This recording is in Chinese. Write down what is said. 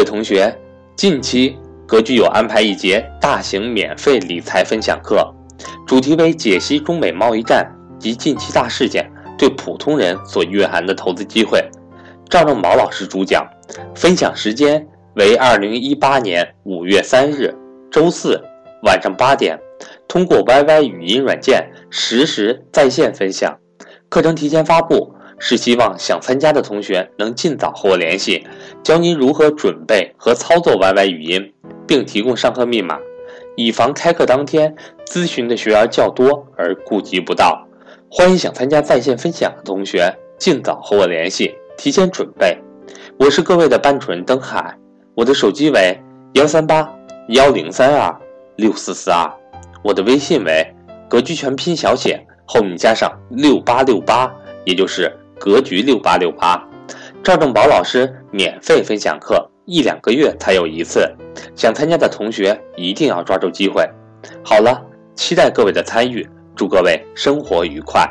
各位同学，近期格局有安排一节大型免费理财分享课，主题为解析中美贸易战及近期大事件对普通人所蕴含的投资机会。赵正宝老师主讲，分享时间为二零一八年五月三日周四晚上八点，通过 YY 语音软件实时在线分享。课程提前发布。是希望想参加的同学能尽早和我联系，教您如何准备和操作 YY 语音，并提供上课密码，以防开课当天咨询的学员较多而顾及不到。欢迎想参加在线分享的同学尽早和我联系，提前准备。我是各位的班主任登海，我的手机为幺三八幺零三二六四四二，我的微信为格局全拼小写后面加上六八六八，也就是。格局六八六八，赵正宝老师免费分享课，一两个月才有一次，想参加的同学一定要抓住机会。好了，期待各位的参与，祝各位生活愉快。